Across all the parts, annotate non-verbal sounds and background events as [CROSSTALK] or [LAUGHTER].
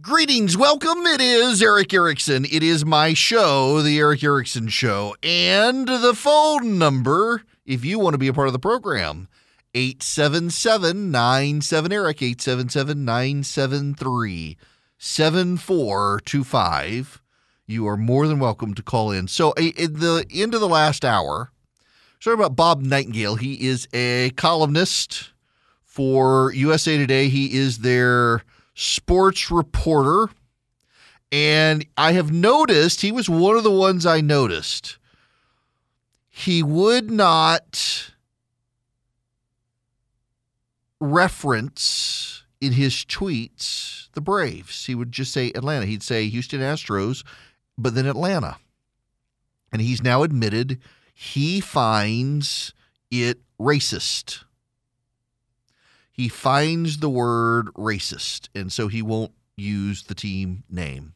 Greetings, welcome. It is Erick Erickson. It is my show, The Erick Erickson Show. And the phone number, if you want to be a part of the program, 877 97 Eric, 877 973 7425. You are more than welcome to call in. So, at the end of the last hour, sorry about Bob Nightingale. He is a columnist for USA Today. He is their sports reporter. And I have noticed, he was one of the ones I noticed. He would not reference in his tweets the Braves. He would just say Atlanta. He'd say Houston Astros, but then Atlanta. And he's now admitted he finds it racist he finds the word racist, and so he won't use the team name.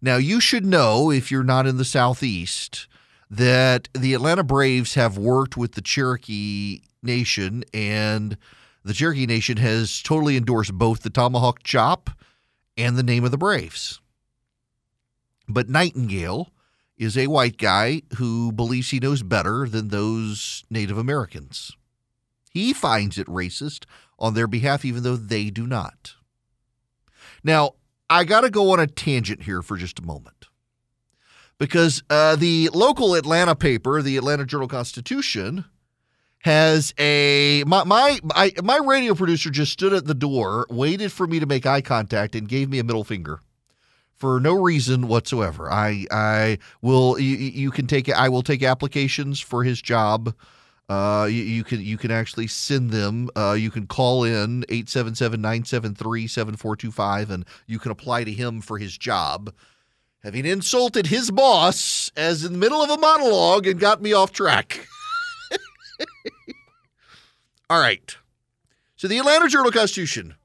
Now, you should know, if you're not in the Southeast, that the Atlanta Braves have worked with the Cherokee Nation, and the Cherokee Nation has totally endorsed both the Tomahawk Chop and the name of the Braves. But Nightingale is a white guy who believes he knows better than those Native Americans. He finds it racist on their behalf, even though they do not. Now, I got to go on a tangent here for just a moment because uh, the local Atlanta paper, the Atlanta Journal Constitution, has a my my I, my radio producer just stood at the door, waited for me to make eye contact, and gave me a middle finger for no reason whatsoever. I I will you, you can take I will take applications for his job. Uh, you, you, can you can actually send them. Uh, you can call in 877-973-7425 and you can apply to him for his job. Having insulted his boss as in the middle of a monologue and got me off track. [LAUGHS] All right. So the Atlanta Journal Constitution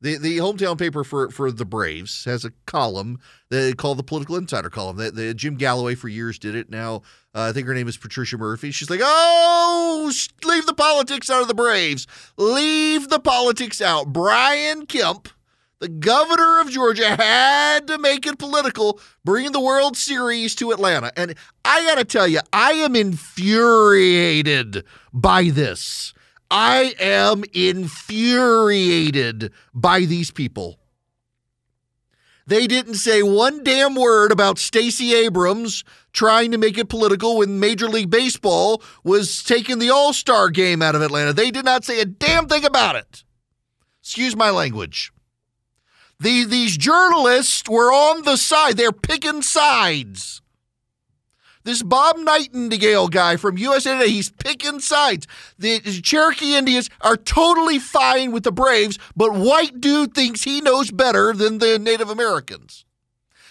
the the hometown paper for for the Braves has a column they call the Political Insider column. The, the Jim Galloway for years did it. Now uh, I think her name is Patricia Murphy. She's like, oh, leave the politics out of the Braves. Leave the politics out. Brian Kemp, the governor of Georgia, had to make it political, bringing the World Series to Atlanta. And I got to tell you, I am infuriated by this. I am infuriated by these people. They didn't say one damn word about Stacey Abrams trying to make it political when Major League Baseball was taking the All Star game out of Atlanta. They did not say a damn thing about it. Excuse my language. The, these journalists were on the side, they're picking sides. This Bob Nightingale guy from USA Today, he's picking sides. The Cherokee Indians are totally fine with the Braves, but white dude thinks he knows better than the Native Americans.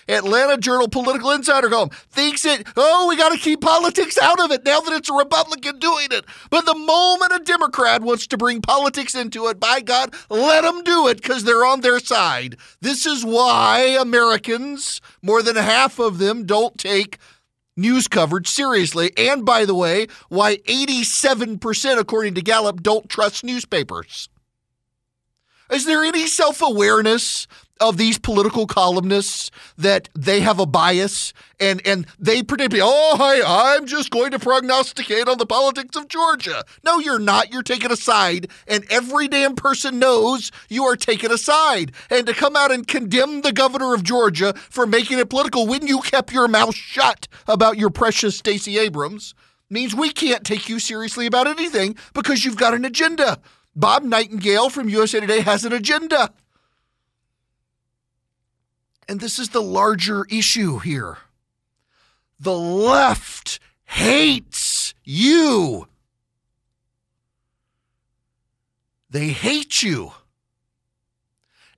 Atlanta Journal Political Insider column thinks it, oh, we got to keep politics out of it now that it's a Republican doing it. But the moment a Democrat wants to bring politics into it, by God, let them do it because they're on their side. This is why Americans, more than half of them, don't take news coverage seriously. And by the way, why 87%, according to Gallup, don't trust newspapers. Is there any self awareness of these political columnists that they have a bias and and they predict, oh, hi, I'm just going to prognosticate on the politics of Georgia. No, you're not. You're taking a side, and every damn person knows you are taking a side. And to come out and condemn the governor of Georgia for making it political when you kept your mouth shut about your precious Stacey Abrams means we can't take you seriously about anything because you've got an agenda. Bob Nightingale from USA Today has an agenda. And this is the larger issue here. The left hates you. They hate you.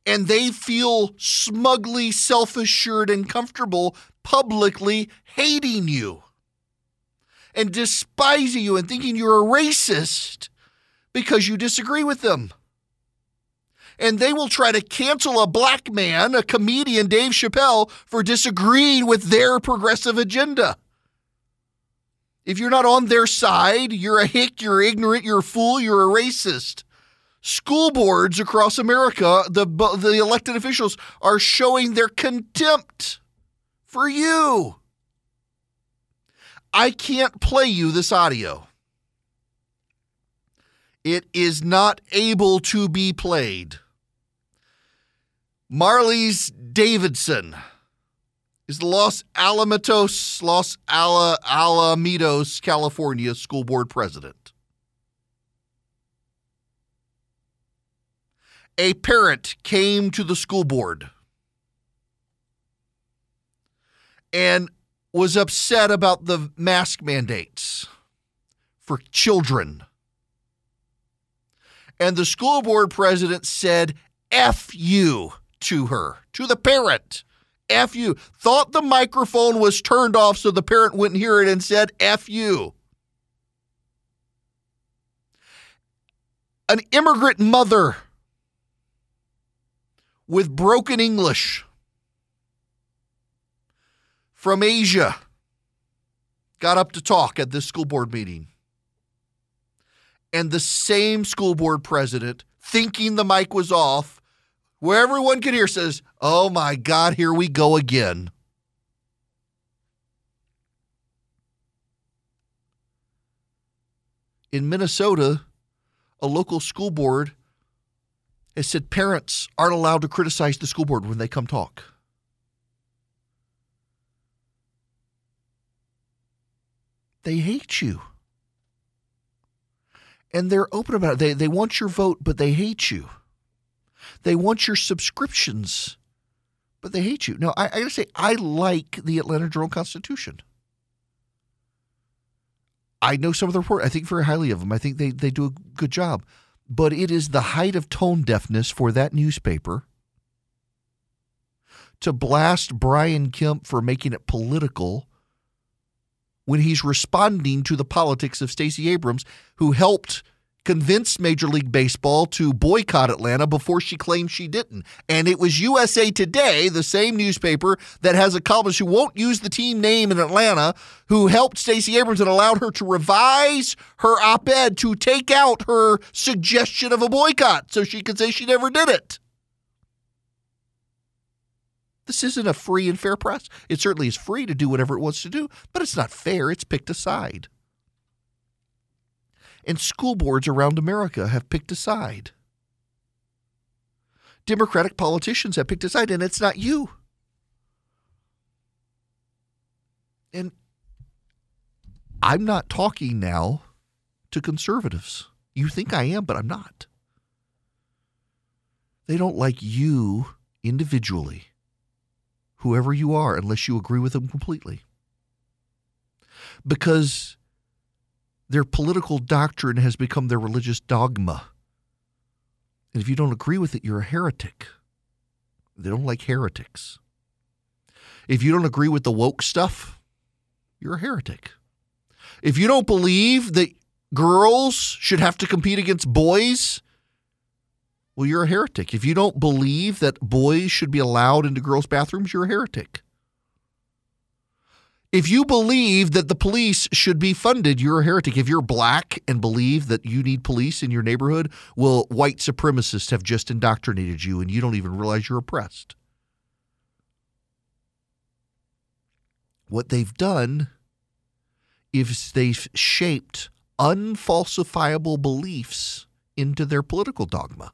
And they feel smugly self assured and comfortable publicly hating you and despising you and thinking you're a racist because you disagree with them and they will try to cancel a black man, a comedian, Dave Chappelle, for disagreeing with their progressive agenda. If you're not on their side, you're a hick, you're ignorant, you're a fool, you're a racist. school boards across America, the the elected officials are showing their contempt for you. I can't play you this audio. It is not able to be played. Marlys Davidson is the Los Alamitos, Los Ala, Alamitos, California school board president. A parent came to the school board and was upset about the mask mandates for children. And the school board president said, F you to her, to the parent. F you. Thought the microphone was turned off so the parent wouldn't hear it and said, F you. An immigrant mother with broken English from Asia got up to talk at this school board meeting. And the same school board president, thinking the mic was off, where everyone could hear, says, Oh my God, here we go again. In Minnesota, a local school board has said parents aren't allowed to criticize the school board when they come talk. They hate you. And they're open about it. They, they want your vote, but they hate you. They want your subscriptions, but they hate you. Now, I, I got to say, I like the Atlanta Journal Constitution. I know some of the report. I think very highly of them. I think they, they do a good job. But it is the height of tone deafness for that newspaper to blast Brian Kemp for making it political when he's responding to the politics of Stacey Abrams, who helped convince Major League Baseball to boycott Atlanta before she claimed she didn't. And it was USA Today, the same newspaper that has a columnist who won't use the team name in Atlanta, who helped Stacey Abrams and allowed her to revise her op ed to take out her suggestion of a boycott so she could say she never did it. This isn't a free and fair press. It certainly is free to do whatever it wants to do, but it's not fair. It's picked a side. And school boards around America have picked a side. Democratic politicians have picked a side, and it's not you. And I'm not talking now to conservatives. You think I am, but I'm not. They don't like you individually whoever you are, unless you agree with them completely. Because their political doctrine has become their religious dogma. And if you don't agree with it, you're a heretic. They don't like heretics. If you don't agree with the woke stuff, you're a heretic. If you don't believe that girls should have to compete against boys well, you're a heretic. If you don't believe that boys should be allowed into girls' bathrooms, you're a heretic. If you believe that the police should be funded, you're a heretic. If you're black and believe that you need police in your neighborhood, well, white supremacists have just indoctrinated you and you don't even realize you're oppressed. What they've done is they've shaped unfalsifiable beliefs into their political dogma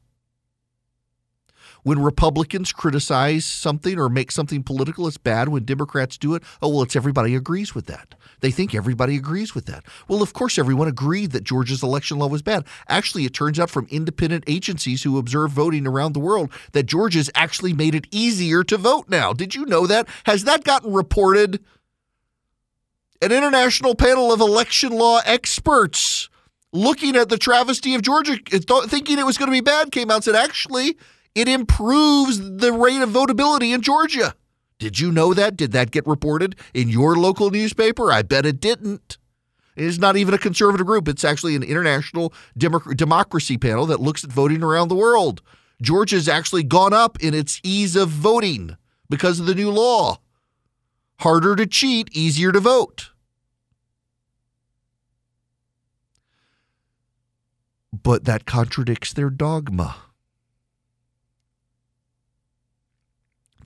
when Republicans criticize something or make something political, it's bad. When Democrats do it, oh, well, it's everybody agrees with that. They think everybody agrees with that. Well, of course, everyone agreed that Georgia's election law was bad. Actually, it turns out from independent agencies who observe voting around the world that Georgia's actually made it easier to vote now. Did you know that? Has that gotten reported? An international panel of election law experts looking at the travesty of Georgia, thinking it was going to be bad, came out and said, actually, it improves the rate of votability in Georgia. Did you know that? Did that get reported in your local newspaper? I bet it didn't. It is not even a conservative group. It's actually an international democ- democracy panel that looks at voting around the world. Georgia's actually gone up in its ease of voting because of the new law. Harder to cheat, easier to vote. But that contradicts their dogma.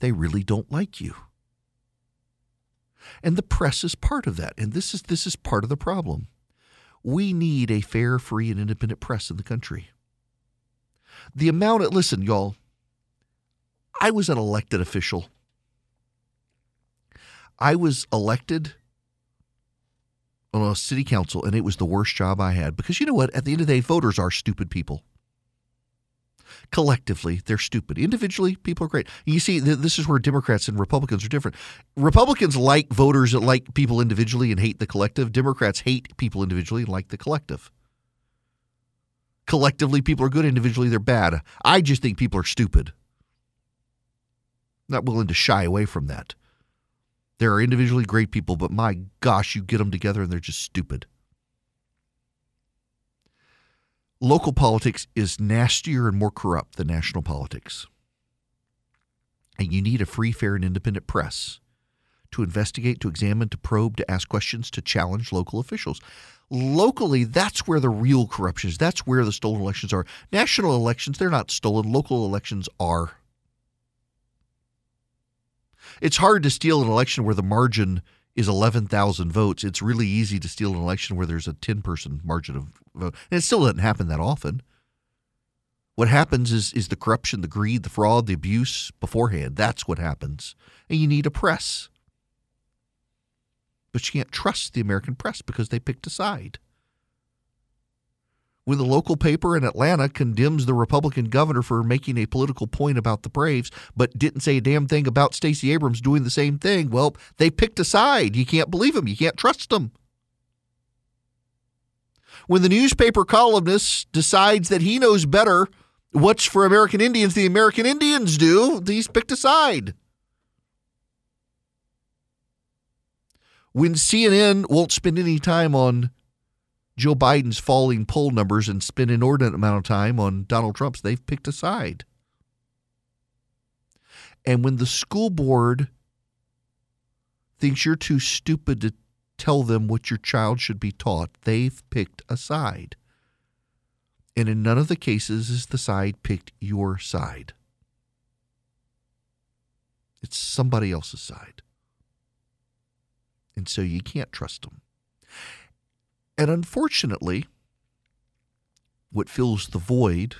They really don't like you. And the press is part of that. And this is this is part of the problem. We need a fair, free, and independent press in the country. The amount of listen, y'all, I was an elected official. I was elected on a city council, and it was the worst job I had because you know what? At the end of the day, voters are stupid people. Collectively, they're stupid. Individually, people are great. You see, this is where Democrats and Republicans are different. Republicans like voters that like people individually and hate the collective. Democrats hate people individually and like the collective. Collectively, people are good. Individually, they're bad. I just think people are stupid. Not willing to shy away from that. There are individually great people, but my gosh, you get them together and they're just stupid. Local politics is nastier and more corrupt than national politics. And you need a free, fair, and independent press to investigate, to examine, to probe, to ask questions, to challenge local officials. Locally, that's where the real corruption is. That's where the stolen elections are. National elections, they're not stolen. Local elections are. It's hard to steal an election where the margin is 11,000 votes. It's really easy to steal an election where there's a 10 person margin of vote. And it still doesn't happen that often. What happens is is the corruption, the greed, the fraud, the abuse beforehand. That's what happens. And you need a press. But you can't trust the American press because they picked a side when the local paper in Atlanta condemns the Republican governor for making a political point about the Braves, but didn't say a damn thing about Stacey Abrams doing the same thing, well, they picked a side. You can't believe them. You can't trust them. When the newspaper columnist decides that he knows better what's for American Indians the American Indians do, he's picked a side. When CNN won't spend any time on Joe Biden's falling poll numbers and spend inordinate amount of time on Donald Trump's, they've picked a side. And when the school board thinks you're too stupid to tell them what your child should be taught, they've picked a side. And in none of the cases is the side picked your side. It's somebody else's side. And so you can't trust them. And unfortunately, what fills the void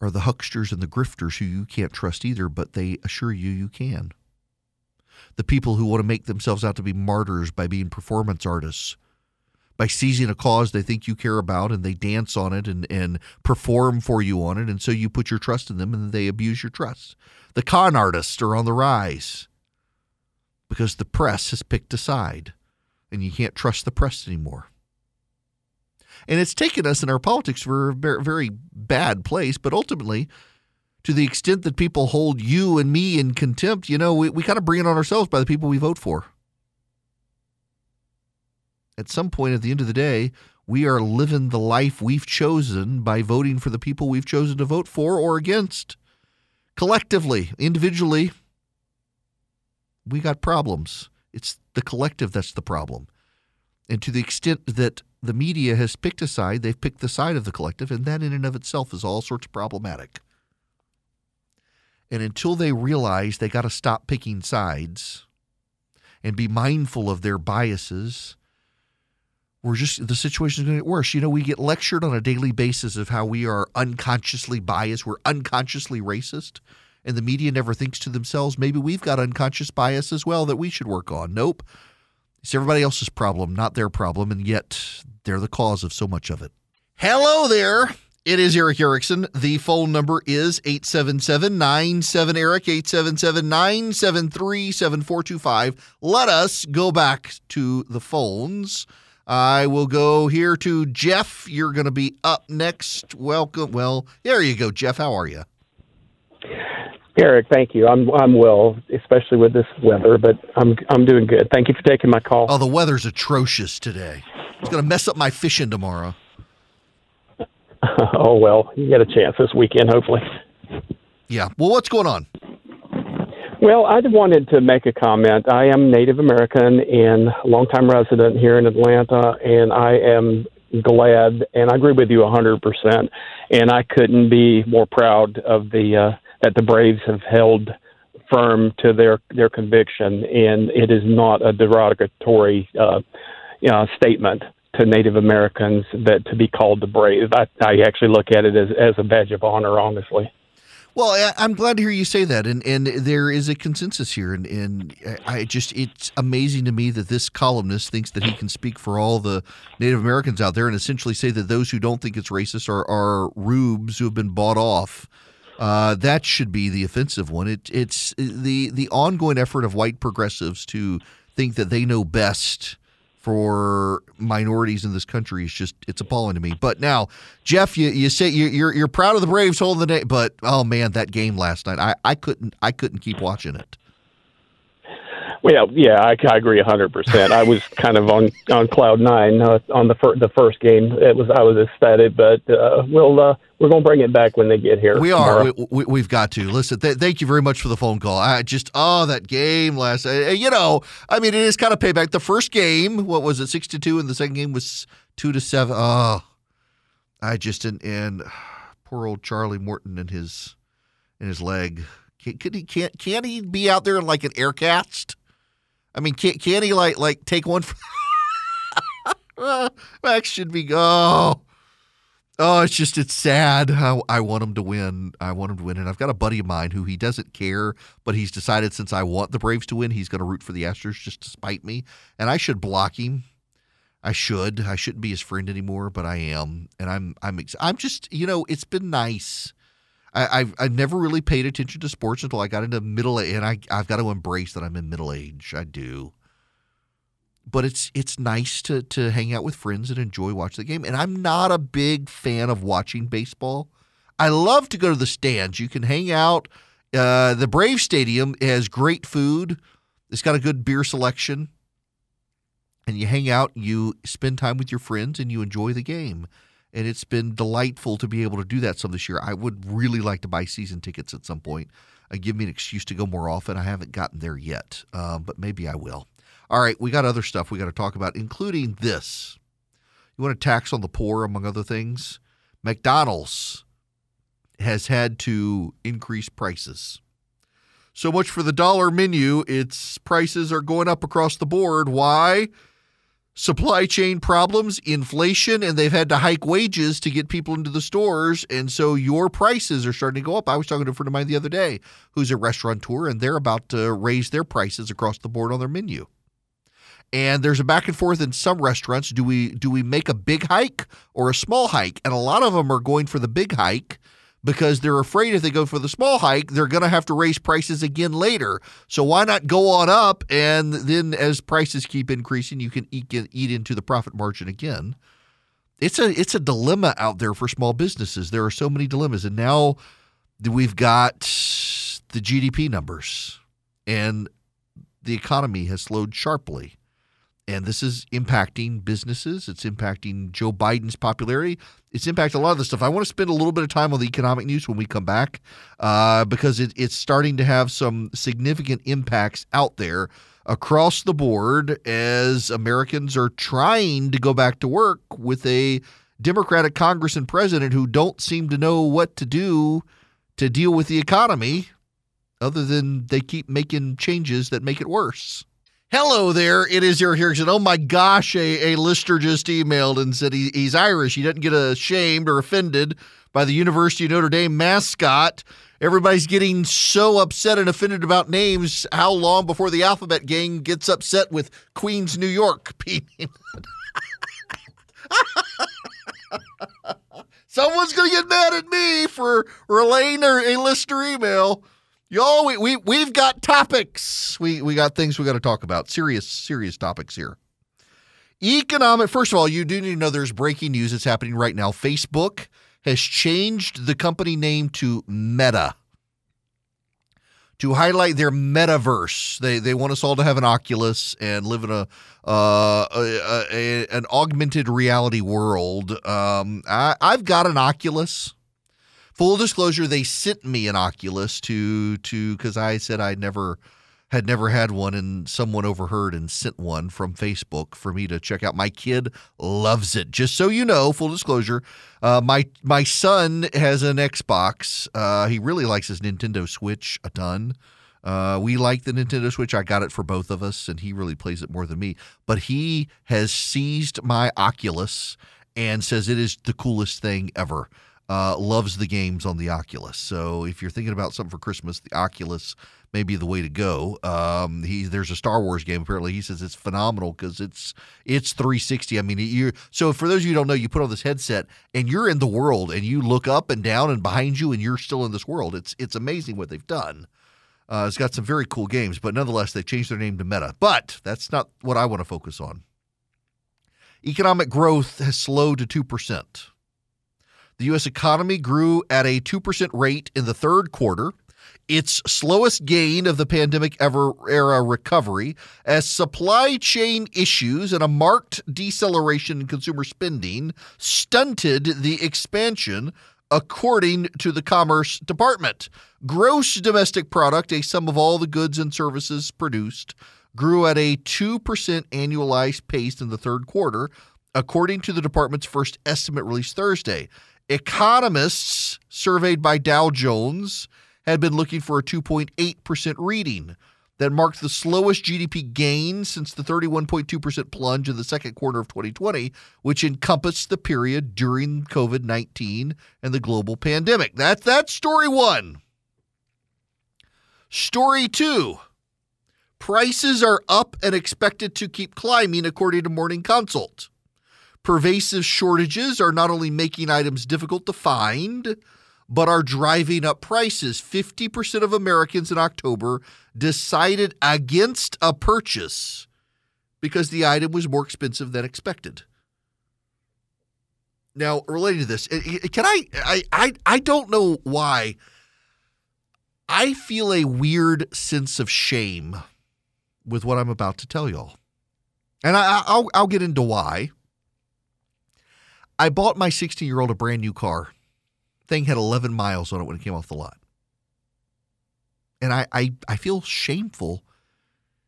are the hucksters and the grifters who you can't trust either, but they assure you you can. The people who want to make themselves out to be martyrs by being performance artists, by seizing a cause they think you care about and they dance on it and, and perform for you on it, and so you put your trust in them and they abuse your trust. The con artists are on the rise because the press has picked a side and you can't trust the press anymore. And it's taken us in our politics for a very bad place. But ultimately, to the extent that people hold you and me in contempt, you know, we, we kind of bring it on ourselves by the people we vote for. At some point at the end of the day, we are living the life we've chosen by voting for the people we've chosen to vote for or against. Collectively, individually, we got problems. It's the collective that's the problem. And to the extent that the media has picked a side, they've picked the side of the collective, and that in and of itself is all sorts of problematic. And until they realize they got to stop picking sides and be mindful of their biases, we're just the situation is going to get worse. You know, we get lectured on a daily basis of how we are unconsciously biased, we're unconsciously racist, and the media never thinks to themselves, maybe we've got unconscious bias as well that we should work on. Nope. It's everybody else's problem, not their problem, and yet they're the cause of so much of it. Hello there. It is Erick Erickson. The phone number is 877 97 Erick, 877 973 7425. Let us go back to the phones. I will go here to Jeff. You're going to be up next. Welcome. Well, there you go, Jeff. How are you? Erick, thank you. I'm I'm well, especially with this weather, but I'm I'm doing good. Thank you for taking my call. Oh, the weather's atrocious today. It's going to mess up my fishing tomorrow. [LAUGHS] oh well, you get a chance this weekend, hopefully. Yeah. Well, what's going on? Well, I wanted to make a comment. I am Native American and longtime resident here in Atlanta, and I am glad, and I agree with you 100%. And I couldn't be more proud of the uh, that the Braves have held firm to their their conviction, and it is not a derogatory uh, you know, statement to Native Americans that to be called the brave. I, I actually look at it as as a badge of honor, honestly. Well, I, am glad to hear you say that, and and there is a consensus here, and and I just it's amazing to me that this columnist thinks that he can speak for all the Native Americans out there, and essentially say that those who don't think it's racist are are rubes who have been bought off. Uh, that should be the offensive one. It, it's the the ongoing effort of white progressives to think that they know best for minorities in this country is just it's appalling to me. But now, Jeff, you, you say you're you're proud of the Braves holding the day, but oh man, that game last night, I, I couldn't I couldn't keep watching it. Well, yeah, I, I agree hundred percent. I was kind of on on cloud nine uh, on the fir- the first game. It was I was ecstatic, but uh, we'll uh, we're going to bring it back when they get here. We are. We, we, have got to listen. Th- thank you very much for the phone call. I just oh that game last. Uh, you know, I mean, it is kind of payback. The first game, what was it, six to two, and the second game was two to seven. Oh, I just and, and [SIGHS] poor old Charlie Morton and his and his leg. Can, could he can't can he be out there in like an air cast? I mean, can can he like like take one? For [LAUGHS] Max should be oh. Oh, it's just it's sad. I, I want him to win. I want him to win, and I've got a buddy of mine who he doesn't care, but he's decided since I want the Braves to win, he's going to root for the Astros just to spite me, and I should block him. I should. I shouldn't be his friend anymore, but I am, and I'm. I'm. I'm just. You know, it's been nice. I, have I've never really paid attention to sports until I got into middle age, and I I've got to embrace that I'm in middle age. I do. But it's it's nice to to hang out with friends and enjoy watching the game. And I'm not a big fan of watching baseball. I love to go to the stands. You can hang out. Uh, the Brave Stadium has great food. It's got a good beer selection. And you hang out, you spend time with your friends, and you enjoy the game and it's been delightful to be able to do that some this year. I would really like to buy season tickets at some point. Uh, give me an excuse to go more often. I haven't gotten there yet, um, but maybe I will. All right, we got other stuff we got to talk about, including this. You want a tax on the poor, among other things? McDonald's has had to increase prices. So much for the dollar menu. Its prices are going up across the board. Why? Supply chain problems, inflation, and they've had to hike wages to get people into the stores. And so your prices are starting to go up. I was talking to a friend of mine the other day who's a restaurateur, and they're about to raise their prices across the board on their menu. And there's a back and forth in some restaurants. Do we do we make a big hike or a small hike? And a lot of them are going for the big hike because they're afraid if they go for the small hike, they're going to have to raise prices again later. So why not go on up and then as prices keep increasing, you can eat, eat into the profit margin again. It's a it's a dilemma out there for small businesses. There are so many dilemmas, and now we've got the GDP numbers, and the economy has slowed sharply. And this is impacting businesses. It's impacting Joe Biden's popularity. It's impacting a lot of the stuff. I want to spend a little bit of time on the economic news when we come back uh, because it, it's starting to have some significant impacts out there across the board as Americans are trying to go back to work with a Democratic Congress and president who don't seem to know what to do to deal with the economy other than they keep making changes that make it worse. Hello there. It is your here. Oh my gosh, a, a listener just emailed and said he, he's Irish. He doesn't get ashamed or offended by the University of Notre Dame mascot. Everybody's getting so upset and offended about names. How long before the alphabet gang gets upset with Queens, New York? [LAUGHS] Someone's going to get mad at me for relaying a listener email. Y'all, we, we, we've got topics. We, we got things we got to talk about. Serious, serious topics here. Economic, first of all, you do need to know there's breaking news that's happening right now. Facebook has changed the company name to Meta to highlight their metaverse. They they want us all to have an Oculus and live in a, uh, a, a an augmented reality world. Um, I, I've got an Oculus. Full disclosure, they sent me an Oculus to to because I said I never had never had one, and someone overheard and sent one from Facebook for me to check out. My kid loves it. Just so you know, full disclosure, uh, my my son has an Xbox. Uh, he really likes his Nintendo Switch a ton. Uh, we like the Nintendo Switch. I got it for both of us, and he really plays it more than me. But he has seized my Oculus and says it is the coolest thing ever. Uh, loves the games on the Oculus. So if you're thinking about something for Christmas, the Oculus may be the way to go. Um, he there's a Star Wars game apparently. He says it's phenomenal because it's it's 360. I mean, you so for those of you who don't know, you put on this headset and you're in the world and you look up and down and behind you and you're still in this world. It's it's amazing what they've done. Uh, it's got some very cool games, but nonetheless, they changed their name to Meta. But that's not what I want to focus on. Economic growth has slowed to 2%. The U.S. economy grew at a 2% rate in the third quarter, its slowest gain of the pandemic ever era recovery, as supply chain issues and a marked deceleration in consumer spending stunted the expansion according to the Commerce Department. Gross domestic product, a sum of all the goods and services produced, grew at a 2% annualized pace in the third quarter, according to the department's first estimate released Thursday. Economists surveyed by Dow Jones had been looking for a 2.8% reading that marked the slowest GDP gain since the 31.2% plunge in the second quarter of 2020, which encompassed the period during COVID 19 and the global pandemic. That's that story one. Story two prices are up and expected to keep climbing, according to Morning Consult. Pervasive shortages are not only making items difficult to find, but are driving up prices. 50% of Americans in October decided against a purchase because the item was more expensive than expected. Now, related to this, eh, eh, can I, I, I, I don't know why. I feel a weird sense of shame with what I'm about to tell y'all. And I, will I'll get into why. I bought my 16 year old a brand new car thing had 11 miles on it when it came off the lot. And I, I, I feel shameful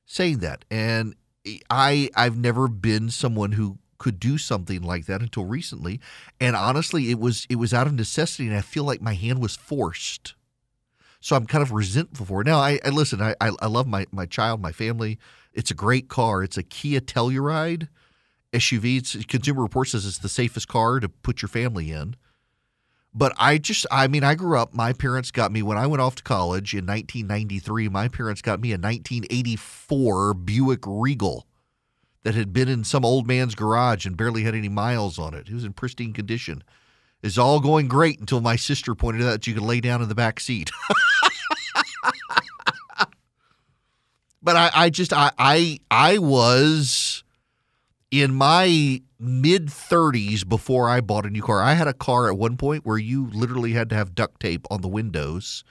saying that. And I I've never been someone who could do something like that until recently. And honestly, it was it was out of necessity, and I feel like my hand was forced. So I'm kind of resentful for it. Now I, I listen. I, I love my my child, my family. It's a great car. It's a Kia Telluride SUV. Consumer Reports says it's the safest car to put your family in. But I just, I mean, I grew up, my parents got me, when I went off to college in 1993, my parents got me a 1984 Buick Regal that had been in some old man's garage and barely had any miles on it. It was in pristine condition. It's all going great until my sister pointed out that you could lay down in the back seat. [LAUGHS] but I, I just, I, I, I was in my mid 30s before I bought a new car. I had a car at one point where you literally had to have duct tape on the windows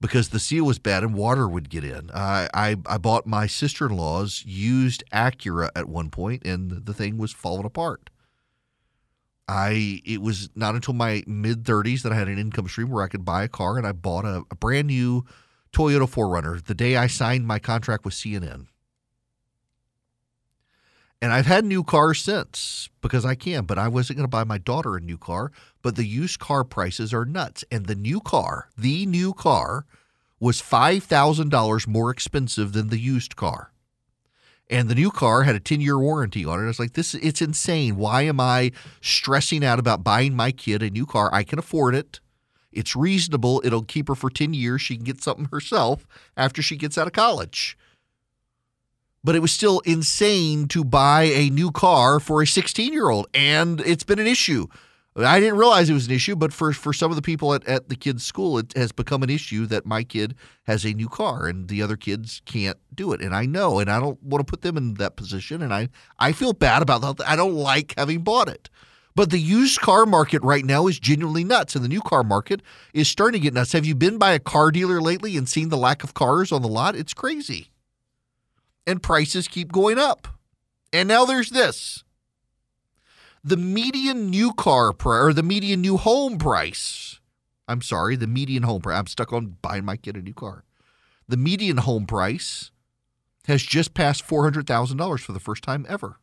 because the seal was bad and water would get in. I, I, I bought my sister in law's used Acura at one point and the thing was falling apart. I it was not until my mid 30s that I had an income stream where I could buy a car and I bought a, a brand new Toyota 4Runner the day I signed my contract with CNN. And I've had new cars since because I can, but I wasn't going to buy my daughter a new car. But the used car prices are nuts. And the new car, the new car, was $5,000 more expensive than the used car. And the new car had a 10 year warranty on it. I was like, this it's insane. Why am I stressing out about buying my kid a new car? I can afford it. It's reasonable. It'll keep her for 10 years. She can get something herself after she gets out of college but it was still insane to buy a new car for a 16 year old. And it's been an issue. I didn't realize it was an issue, but for, for some of the people at, at the kid's school, it has become an issue that my kid has a new car and the other kids can't do it. And I know, and I don't want to put them in that position. And I, I feel bad about that. I don't like having bought it. But the used car market right now is genuinely nuts, and the new car market is starting to get nuts. Have you been by a car dealer lately and seen the lack of cars on the lot? It's crazy and prices keep going up. And now there's this. The median new car price or the median new home price. I'm sorry, the median home price. I'm stuck on buying my kid a new car. The median home price has just passed $400,000 for the first time ever.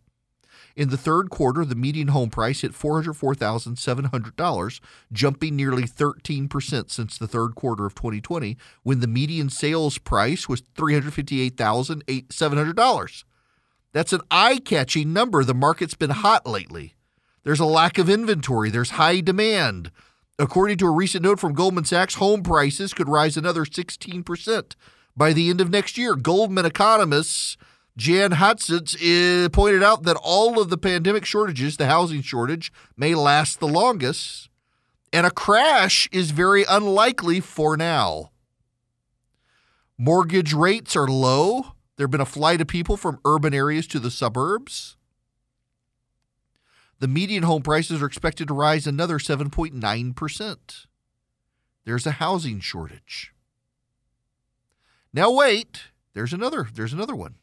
In the third quarter, the median home price hit $404,700, jumping nearly 13% since the third quarter of 2020, when the median sales price was $358,700. That's an eye catching number. The market's been hot lately. There's a lack of inventory, there's high demand. According to a recent note from Goldman Sachs, home prices could rise another 16% by the end of next year. Goldman economists Jan Hatzius eh, pointed out that all of the pandemic shortages, the housing shortage, may last the longest, and a crash is very unlikely for now. Mortgage rates are low. There have been a flight of people from urban areas to the suburbs. The median home prices are expected to rise another 7.9%. There's a housing shortage. Now wait, there's another there's another one.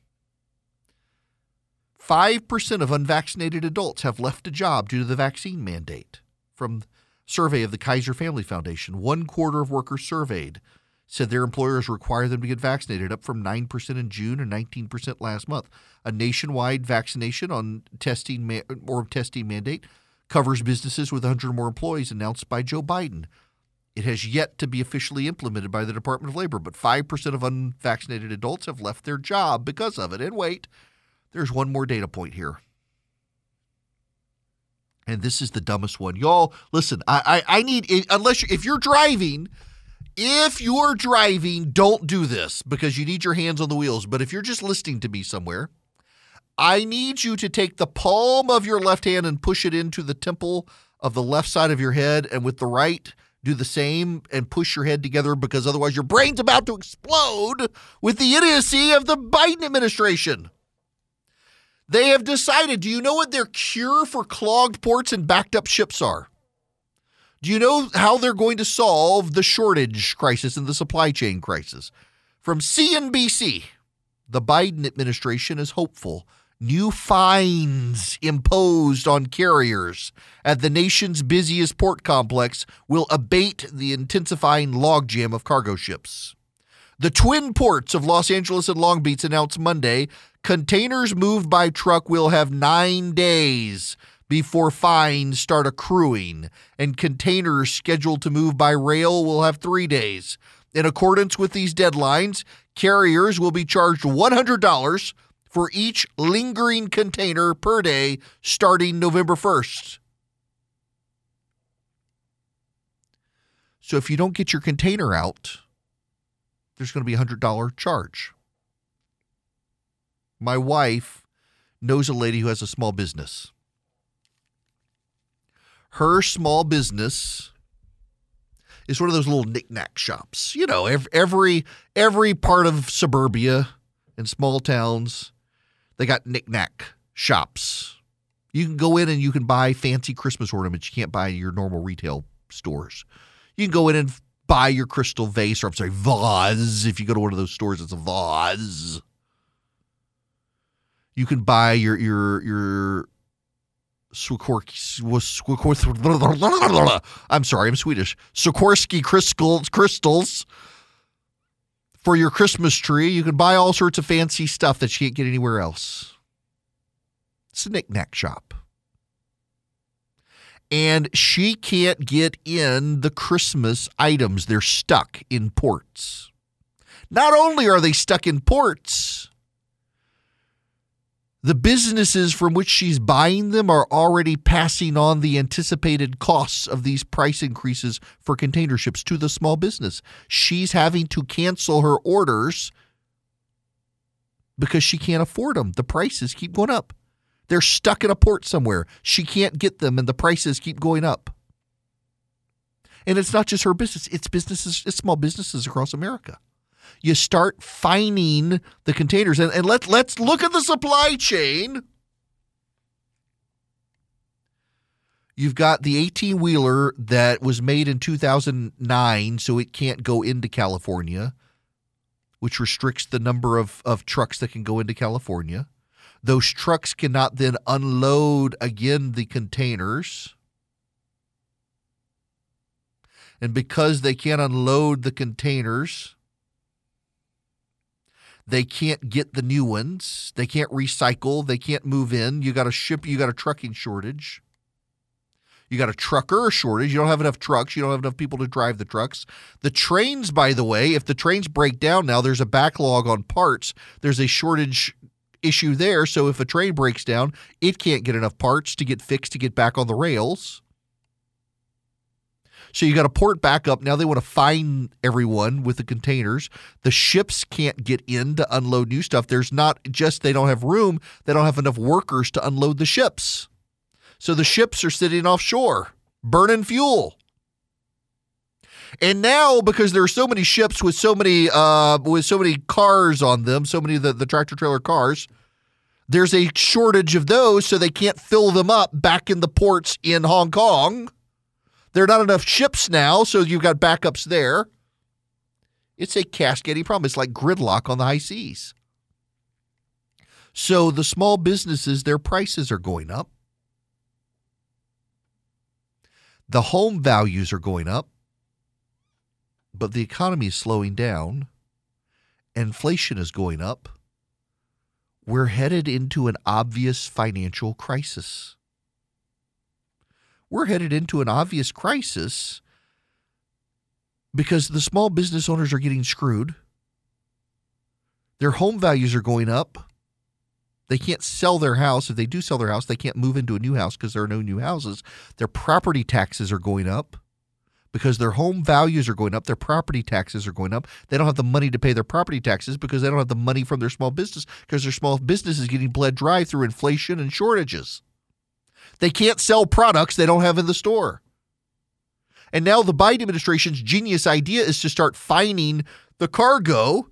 5% of unvaccinated adults have left a job due to the vaccine mandate. From survey of the Kaiser Family Foundation, one quarter of workers surveyed said their employers require them to get vaccinated, up from 9% in June and 19% last month. A nationwide vaccination on testing or testing mandate covers businesses with 100 or more employees announced by Joe Biden. It has yet to be officially implemented by the Department of Labor, but 5% of unvaccinated adults have left their job because of it. And wait, there's one more data point here. And this is the dumbest one. Y'all, listen, I, I, I need, unless, you, if you're driving, if you're driving, don't do this because you need your hands on the wheels. But if you're just listening to me somewhere, I need you to take the palm of your left hand and push it into the temple of the left side of your head, and with the right, do the same and push your head together because otherwise your brain's about to explode with the idiocy of the Biden administration. They have decided. Do you know what their cure for clogged ports and backed up ships are? Do you know how they're going to solve the shortage crisis and the supply chain crisis? From CNBC, the Biden administration is hopeful new fines imposed on carriers at the nation's busiest port complex will abate the intensifying logjam of cargo ships. The twin ports of Los Angeles and Long Beach announced Monday containers moved by truck will have nine days before fines start accruing, and containers scheduled to move by rail will have three days. In accordance with these deadlines, carriers will be charged $100 for each lingering container per day starting November 1st. So if you don't get your container out, there's going to be a $100 charge. My wife knows a lady who has a small business her small business is one of those little knickknack shops. You know, every every part of suburbia and small towns, they got knickknack shops. You can go in and you can buy fancy Christmas ornaments you can't buy in your normal retail stores. You can go in and buy your crystal vase, or I'm sorry, vase. If you go to one of those stores, it's a vase. You can buy your your your I'm sorry, I'm Swedish. Sikorsky crystals, crystals for your Christmas tree. You can buy all sorts of fancy stuff that you can't get anywhere else. It's a knickknack shop. And she can't get in the Christmas items. They're stuck in ports. Not only are they stuck in ports, the businesses from which she's buying them are already passing on the anticipated costs of these price increases for container ships to the small business. She's having to cancel her orders because she can't afford them. The prices keep going up. They're stuck in a port somewhere. She can't get them, and the prices keep going up. And it's not just her business, it's businesses, it's small businesses across America you start fining the containers. And, and let, let's look at the supply chain. You've got the 18 wheeler that was made in 2009, so it can't go into California, which restricts the number of, of trucks that can go into California. Those trucks cannot then unload again the containers. And because they can't unload the containers, They can't get the new ones. They can't recycle. They can't move in. You got a ship. You got a trucking shortage. You got a trucker shortage. You don't have enough trucks. You don't have enough people to drive the trucks. The trains, by the way, if the trains break down now, there's a backlog on parts. There's a shortage issue there. So if a train breaks down, it can't get enough parts to get fixed to get back on the rails. So you got to port back up. Now they want to fine everyone with the containers. The ships can't get in to unload new stuff. There's not just they don't have room, they don't have enough workers to unload the ships. So the ships are sitting offshore, burning fuel. And now, because there are so many ships with so many uh, with so many cars on them, so many the, the tractor trailer cars, there's a shortage of those, so they can't fill them up back in the ports in Hong Kong. There are not enough ships now, so you've got backups there. It's a cascading problem. It's like gridlock on the high seas. So the small businesses, their prices are going up. The home values are going up, but the economy is slowing down. Inflation is going up. We're headed into an obvious financial crisis we're headed into an obvious crisis because the small business owners are getting screwed. Their home values are going up. They can't sell their house. If they do sell their house, they can't move into a new house because there are no new houses. Their property taxes are going up because their home values are going up. Their property taxes are going up. They don't have the money to pay their property taxes because they don't have the money from their small business because their small business is getting bled dry through inflation and shortages. They can't sell products they don't have in the store. And now the Biden administration's genius idea is to start fining the cargo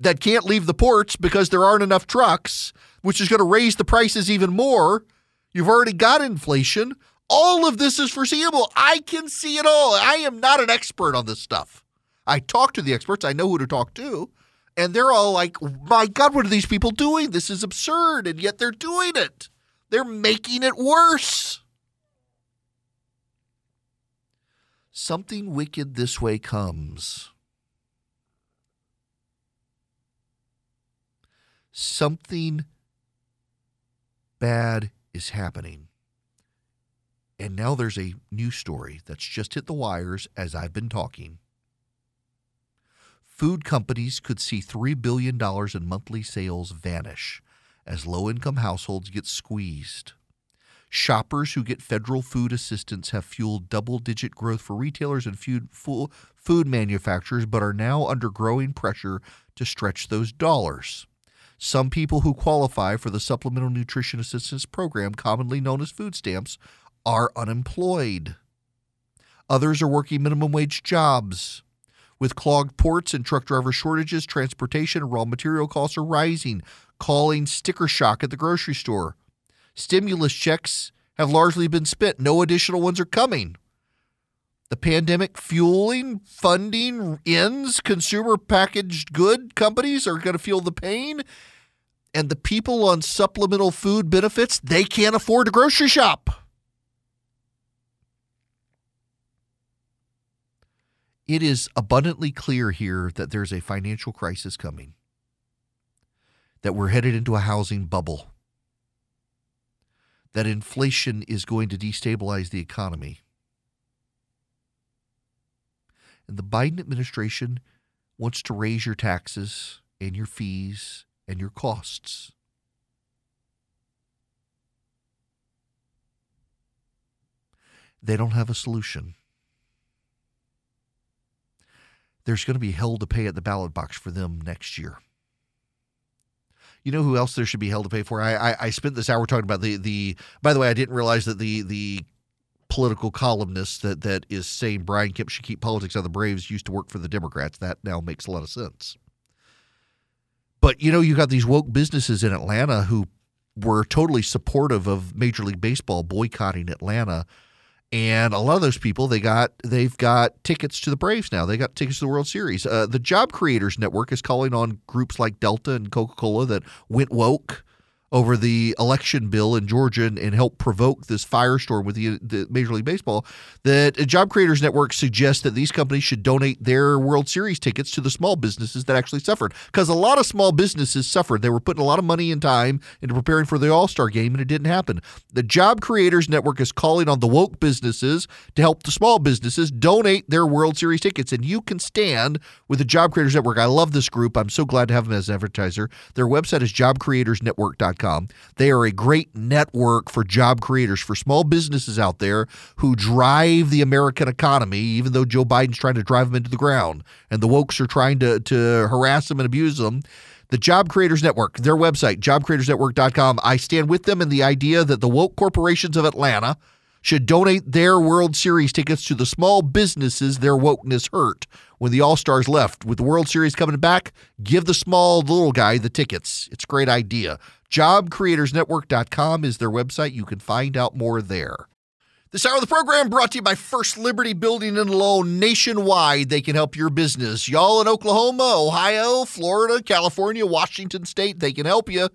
that can't leave the ports because there aren't enough trucks, which is going to raise the prices even more. You've already got inflation. All of this is foreseeable. I can see it all. I am not an expert on this stuff. I talk to the experts, I know who to talk to. And they're all like, my God, what are these people doing? This is absurd. And yet they're doing it. They're making it worse. Something wicked this way comes. Something bad is happening. And now there's a new story that's just hit the wires as I've been talking. Food companies could see $3 billion in monthly sales vanish as low income households get squeezed. Shoppers who get federal food assistance have fueled double digit growth for retailers and food, food manufacturers, but are now under growing pressure to stretch those dollars. Some people who qualify for the Supplemental Nutrition Assistance Program, commonly known as food stamps, are unemployed. Others are working minimum wage jobs. With clogged ports and truck driver shortages, transportation and raw material costs are rising, calling sticker shock at the grocery store. Stimulus checks have largely been spent, no additional ones are coming. The pandemic fueling funding ends. Consumer packaged good companies are going to feel the pain. And the people on supplemental food benefits, they can't afford a grocery shop. It is abundantly clear here that there's a financial crisis coming that we're headed into a housing bubble, that inflation is going to destabilize the economy. And the Biden administration wants to raise your taxes and your fees and your costs. They don't have a solution. There's going to be hell to pay at the ballot box for them next year. You know who else there should be hell to pay for? I, I, I spent this hour talking about the the. By the way, I didn't realize that the the political columnist that that is saying Brian Kemp should keep politics out of the Braves used to work for the Democrats. That now makes a lot of sense. But you know, you got these woke businesses in Atlanta who were totally supportive of Major League Baseball boycotting Atlanta and a lot of those people they got they've got tickets to the Braves now. They got tickets to the World Series. Uh, the Job Creators Network is calling on groups like Delta and Coca Cola that went woke over the election bill in Georgia and, and help provoke this firestorm with the, the, Major League Baseball, that Job Creators Network suggests that these companies should donate their World Series tickets to the small businesses that actually suffered. Because a lot of small businesses suffered. They were putting a lot of money and time into preparing for the All Star game, and it didn't happen. The Job Creators Network is calling on the woke businesses to help the small businesses donate their World Series tickets. And you can stand with the Job Creators Network. I love this group. I'm so glad to have them as an advertiser. Their website is jobcreatorsnetwork.com. They are a great network for job creators, for small businesses out there who drive the American economy, even though Joe Biden's trying to drive them into the ground and the wokes are trying to, to harass them and abuse them the Job Creators Network, their website, jobcreatorsnetwork.com. I stand with them in the idea that the woke corporations of Atlanta should donate their World Series tickets to the small businesses their wokeness hurt when the All Stars left. With the World Series coming back, give the small little guy the tickets. It's a great idea. JobCreatorsNetwork.com is their website. You can find out more there. This hour of the program brought to you by First Liberty Building and Loan nationwide. They can help your business. Y'all in Oklahoma, Ohio, Florida, California, Washington State, they can help you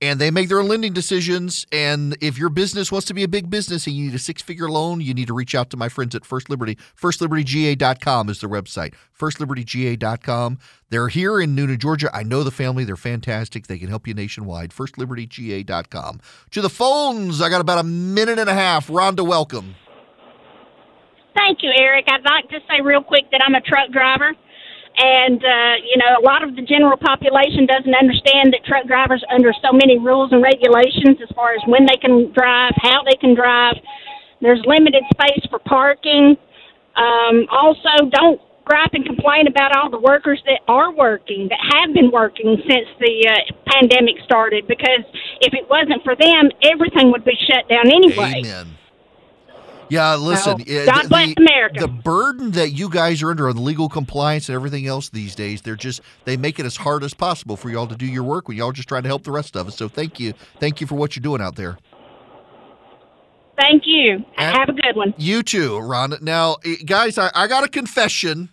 and they make their own lending decisions. And if your business wants to be a big business and you need a six figure loan, you need to reach out to my friends at First Liberty. FirstLibertyGA.com is their website. FirstLibertyGA.com. They're here in Newnan, Georgia. I know the family. They're fantastic. They can help you nationwide. FirstLibertyGA.com. To the phones, I got about a minute and a half. Rhonda, welcome. Thank you, Erick. I'd like to say real quick that I'm a truck driver. And, uh, you know, a lot of the general population doesn't understand that truck drivers are under so many rules and regulations as far as when they can drive, how they can drive. There's limited space for parking. Um, also, don't gripe and complain about all the workers that are working, that have been working since the uh, pandemic started, because if it wasn't for them, everything would be shut down anyway. Amen. Yeah, listen. God bless the, America. The burden that you guys are under on legal compliance and everything else these days, they're just they make it as hard as possible for y'all to do your work when y'all just trying to help the rest of us. So thank you, thank you for what you're doing out there. Thank you. And Have a good one. You too, Ron. Now, eh, guys, I, I got a confession.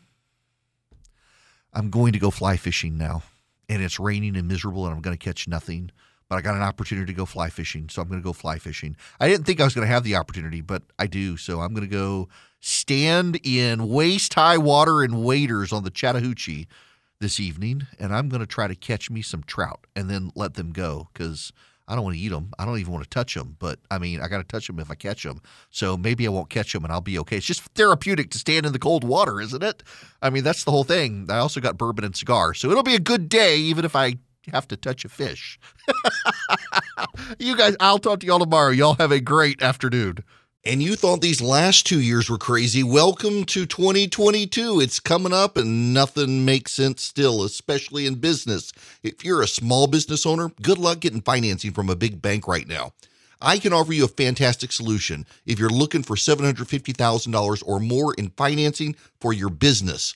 I'm going to go fly fishing now, and it's raining and miserable, and I'm going to catch nothing but I got an opportunity to go fly fishing, so I'm going to go fly fishing. I didn't think I was going to have the opportunity, but I do. So I'm going to go stand in waist high water and waders on the Chattahoochee this evening, and I'm going to try to catch me some trout and then let them go because I don't want to eat them. I don't even want to touch them, but I mean, I got to touch them if I catch them. So maybe I won't catch them and I'll be okay. It's just therapeutic to stand in the cold water, isn't it? I mean, that's the whole thing. I also got bourbon and cigar. So it'll be a good day, even if I have to touch a fish. [LAUGHS] you guys, I'll talk to y'all tomorrow. Y'all have a great afternoon. And you thought these last two years were crazy. Welcome to 2022. It's coming up and nothing makes sense still, especially in business. If you're a small business owner, good luck getting financing from a big bank right now. I can offer you a fantastic solution if you're looking for $750,000 or more in financing for your business.